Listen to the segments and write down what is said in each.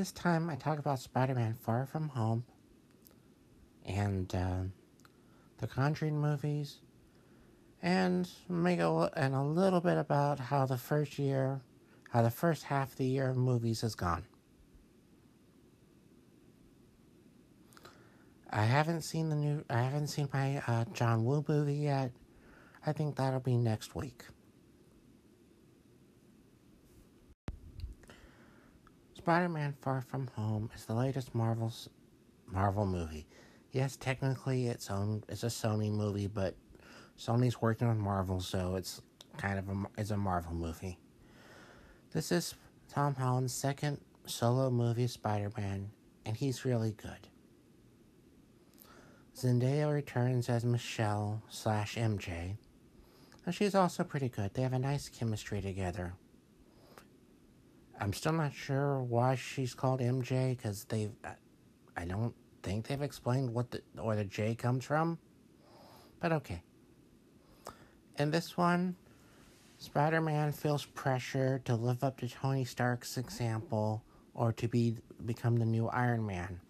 This time I talk about Spider Man Far From Home and uh, the Conjuring movies and make a, and a little bit about how the first year, how the first half of the year of movies has gone. I haven't seen the new. I haven't seen my uh, John Woo movie yet. I think that'll be next week. Spider-Man: Far From Home is the latest Marvel's Marvel movie. Yes, technically it's own it's a Sony movie, but Sony's working on Marvel, so it's kind of a it's a Marvel movie. This is Tom Holland's second solo movie, Spider-Man, and he's really good. Zendaya returns as Michelle slash MJ, and she's also pretty good. They have a nice chemistry together. I'm still not sure why she's called MJ because they've. Uh, I don't think they've explained what the where the J comes from, but okay. In this one, Spider Man feels pressure to live up to Tony Stark's example or to be become the new Iron Man.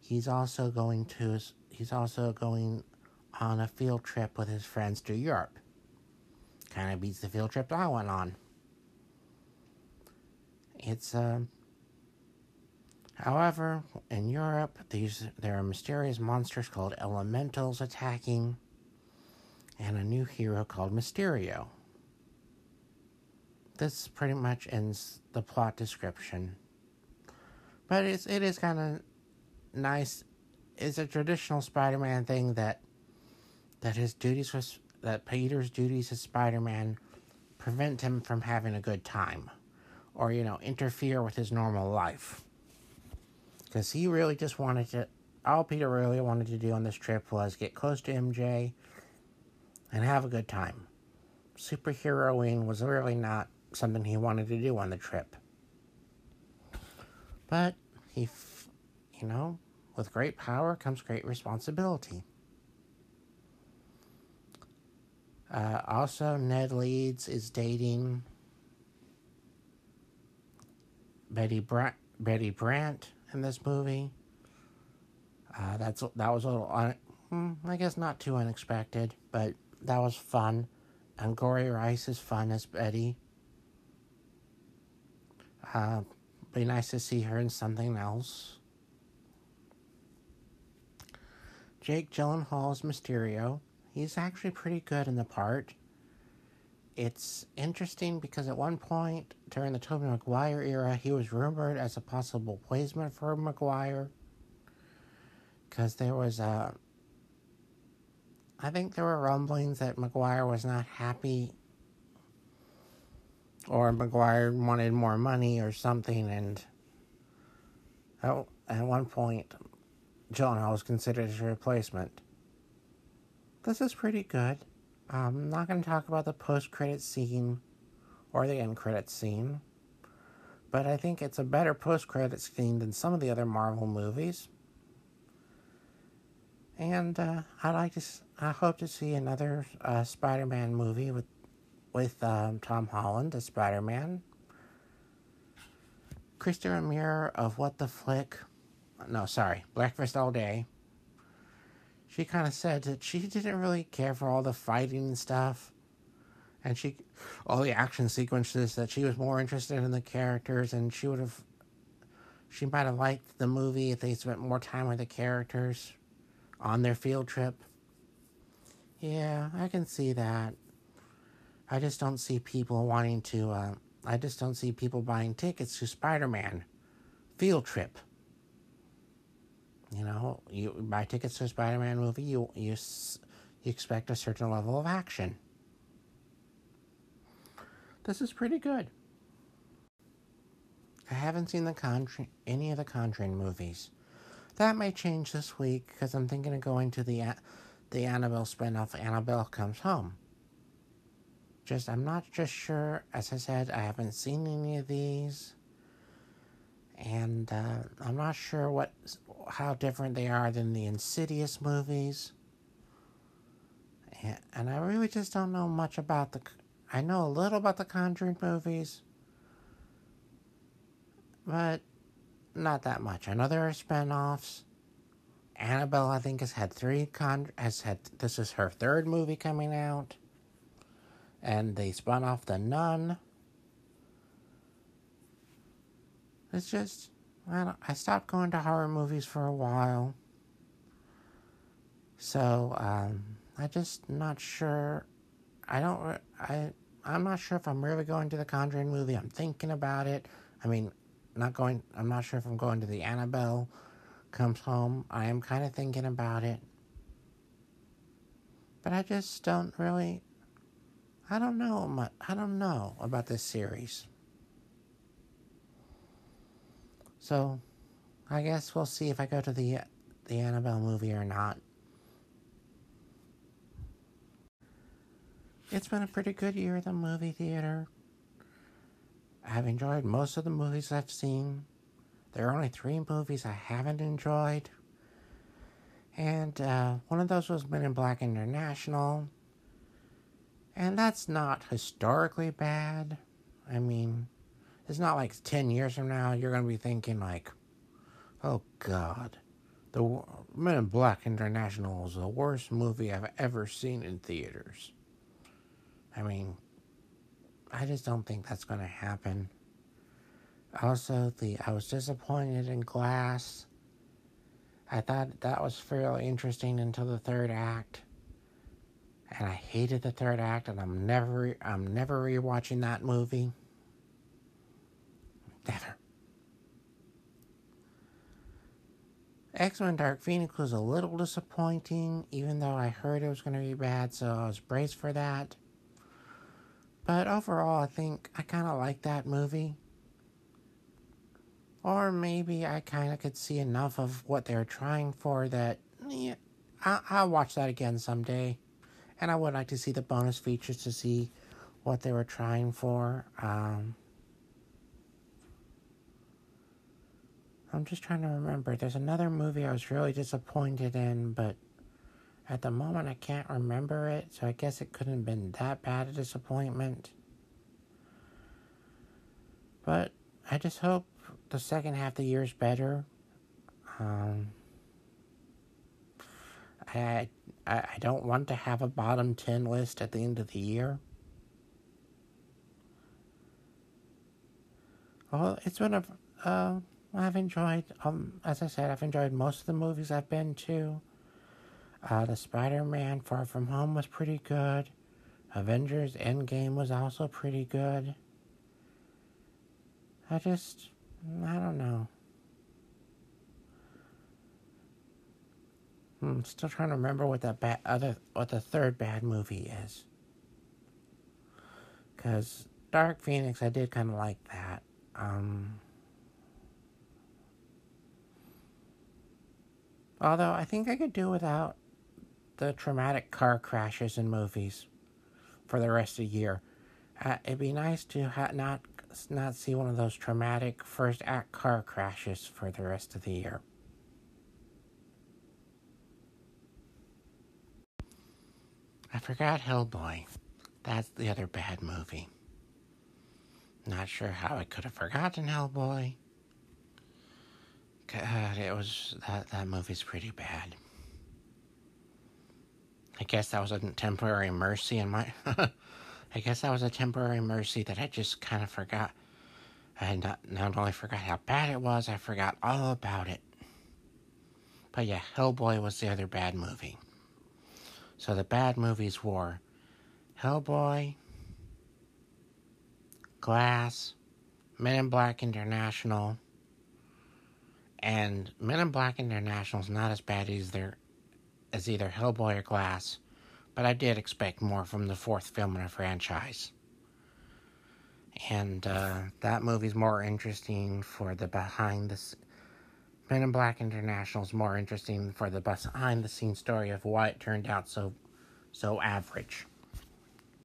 He's also going to he's also going on a field trip with his friends to Europe. Kind of beats the field trip I went on. It's uh, however, in Europe, these there are mysterious monsters called elementals attacking, and a new hero called Mysterio. This pretty much ends the plot description. But it's it is kind of nice It's a traditional Spider-Man thing that that his duties was that Peter's duties as Spider-Man prevent him from having a good time or you know interfere with his normal life because he really just wanted to all Peter really wanted to do on this trip was get close to MJ and have a good time. Superheroing was really not something he wanted to do on the trip. But he, you know, with great power comes great responsibility. Uh, also, Ned Leeds is dating Betty Bra- Betty Brant in this movie. Uh, that's that was a little, un- hmm, I guess, not too unexpected, but that was fun. Angourie Rice is fun as Betty. Uh, be nice to see her in something else. Jake Gyllenhaal's Mysterio. He's actually pretty good in the part. It's interesting because at one point during the Tobey Maguire era, he was rumored as a possible placement for Maguire. Because there was a. I think there were rumblings that Maguire was not happy or Maguire wanted more money or something, and at, at one point, Gyllenhaal was considered his replacement. This is pretty good. I'm not going to talk about the post credit scene or the end credit scene, but I think it's a better post credit scene than some of the other Marvel movies. And uh, I like to. I hope to see another uh, Spider-Man movie with with um, Tom Holland as Spider Man. Christopher Ramirez of What the Flick, no, sorry, Breakfast All Day. She kind of said that she didn't really care for all the fighting and stuff, and she, all the action sequences. That she was more interested in the characters, and she would have, she might have liked the movie if they spent more time with the characters, on their field trip. Yeah, I can see that. I just don't see people wanting to. Uh, I just don't see people buying tickets to Spider Man field trip. You know, you buy tickets to a Spider Man movie, you you you expect a certain level of action. This is pretty good. I haven't seen the any of the Conjuring movies. That may change this week because I'm thinking of going to the the Annabelle spinoff. Annabelle Comes Home just I'm not just sure. As I said, I haven't seen any of these, and uh, I'm not sure what how different they are than the Insidious movies. And, and I really just don't know much about the. I know a little about the Conjuring movies, but not that much. I know there are spinoffs. Annabelle, I think, has had three con has had this is her third movie coming out. And they spun off the nun. It's just I I stopped going to horror movies for a while. So, um, I just not sure I don't I I'm not sure if I'm really going to the Conjuring movie. I'm thinking about it. I mean, not going I'm not sure if I'm going to the Annabelle comes home. I am kind of thinking about it. But I just don't really I don't know much, I don't know about this series. So, I guess we'll see if I go to the the Annabelle movie or not. It's been a pretty good year at the movie theater. I've enjoyed most of the movies I've seen. There are only three movies I haven't enjoyed. And uh, one of those was Men in Black International. And that's not historically bad. I mean, it's not like 10 years from now you're going to be thinking, like, oh God, the Men in Black International is the worst movie I've ever seen in theaters. I mean, I just don't think that's going to happen. Also, the I was disappointed in Glass. I thought that was fairly interesting until the third act. And I hated the third act and I'm never I'm never rewatching that movie. Never. X-Men Dark Phoenix was a little disappointing, even though I heard it was going to be bad, so I was braced for that. But overall, I think I kind of like that movie. Or maybe I kind of could see enough of what they're trying for that, yeah, I- I'll watch that again someday. And I would like to see the bonus features to see what they were trying for. Um, I'm just trying to remember. There's another movie I was really disappointed in, but at the moment I can't remember it, so I guess it couldn't have been that bad a disappointment. But I just hope the second half of the year is better. Um, I, I I don't want to have a bottom ten list at the end of the year. Well, it's been a. Uh, I've enjoyed. Um, as I said, I've enjoyed most of the movies I've been to. Uh, the Spider-Man Far From Home was pretty good. Avengers Endgame was also pretty good. I just I don't know. I'm still trying to remember what that bad other what the third bad movie is. Cause Dark Phoenix, I did kind of like that. Um, although I think I could do without the traumatic car crashes in movies for the rest of the year. Uh, it'd be nice to ha- not not see one of those traumatic first act car crashes for the rest of the year. I forgot Hellboy. That's the other bad movie. Not sure how I could have forgotten Hellboy. God, it was that that movie's pretty bad. I guess that was a temporary mercy in my I guess that was a temporary mercy that I just kind of forgot. I not, not only forgot how bad it was, I forgot all about it. But yeah, Hellboy was the other bad movie. So the bad movies were Hellboy, Glass, Men in Black International, and Men in Black International is not as bad as, their, as either Hellboy or Glass but I did expect more from the fourth film in a franchise. And uh, that movie's more interesting for the behind the Men in Black International is more interesting for the behind the scenes story of why it turned out so so average.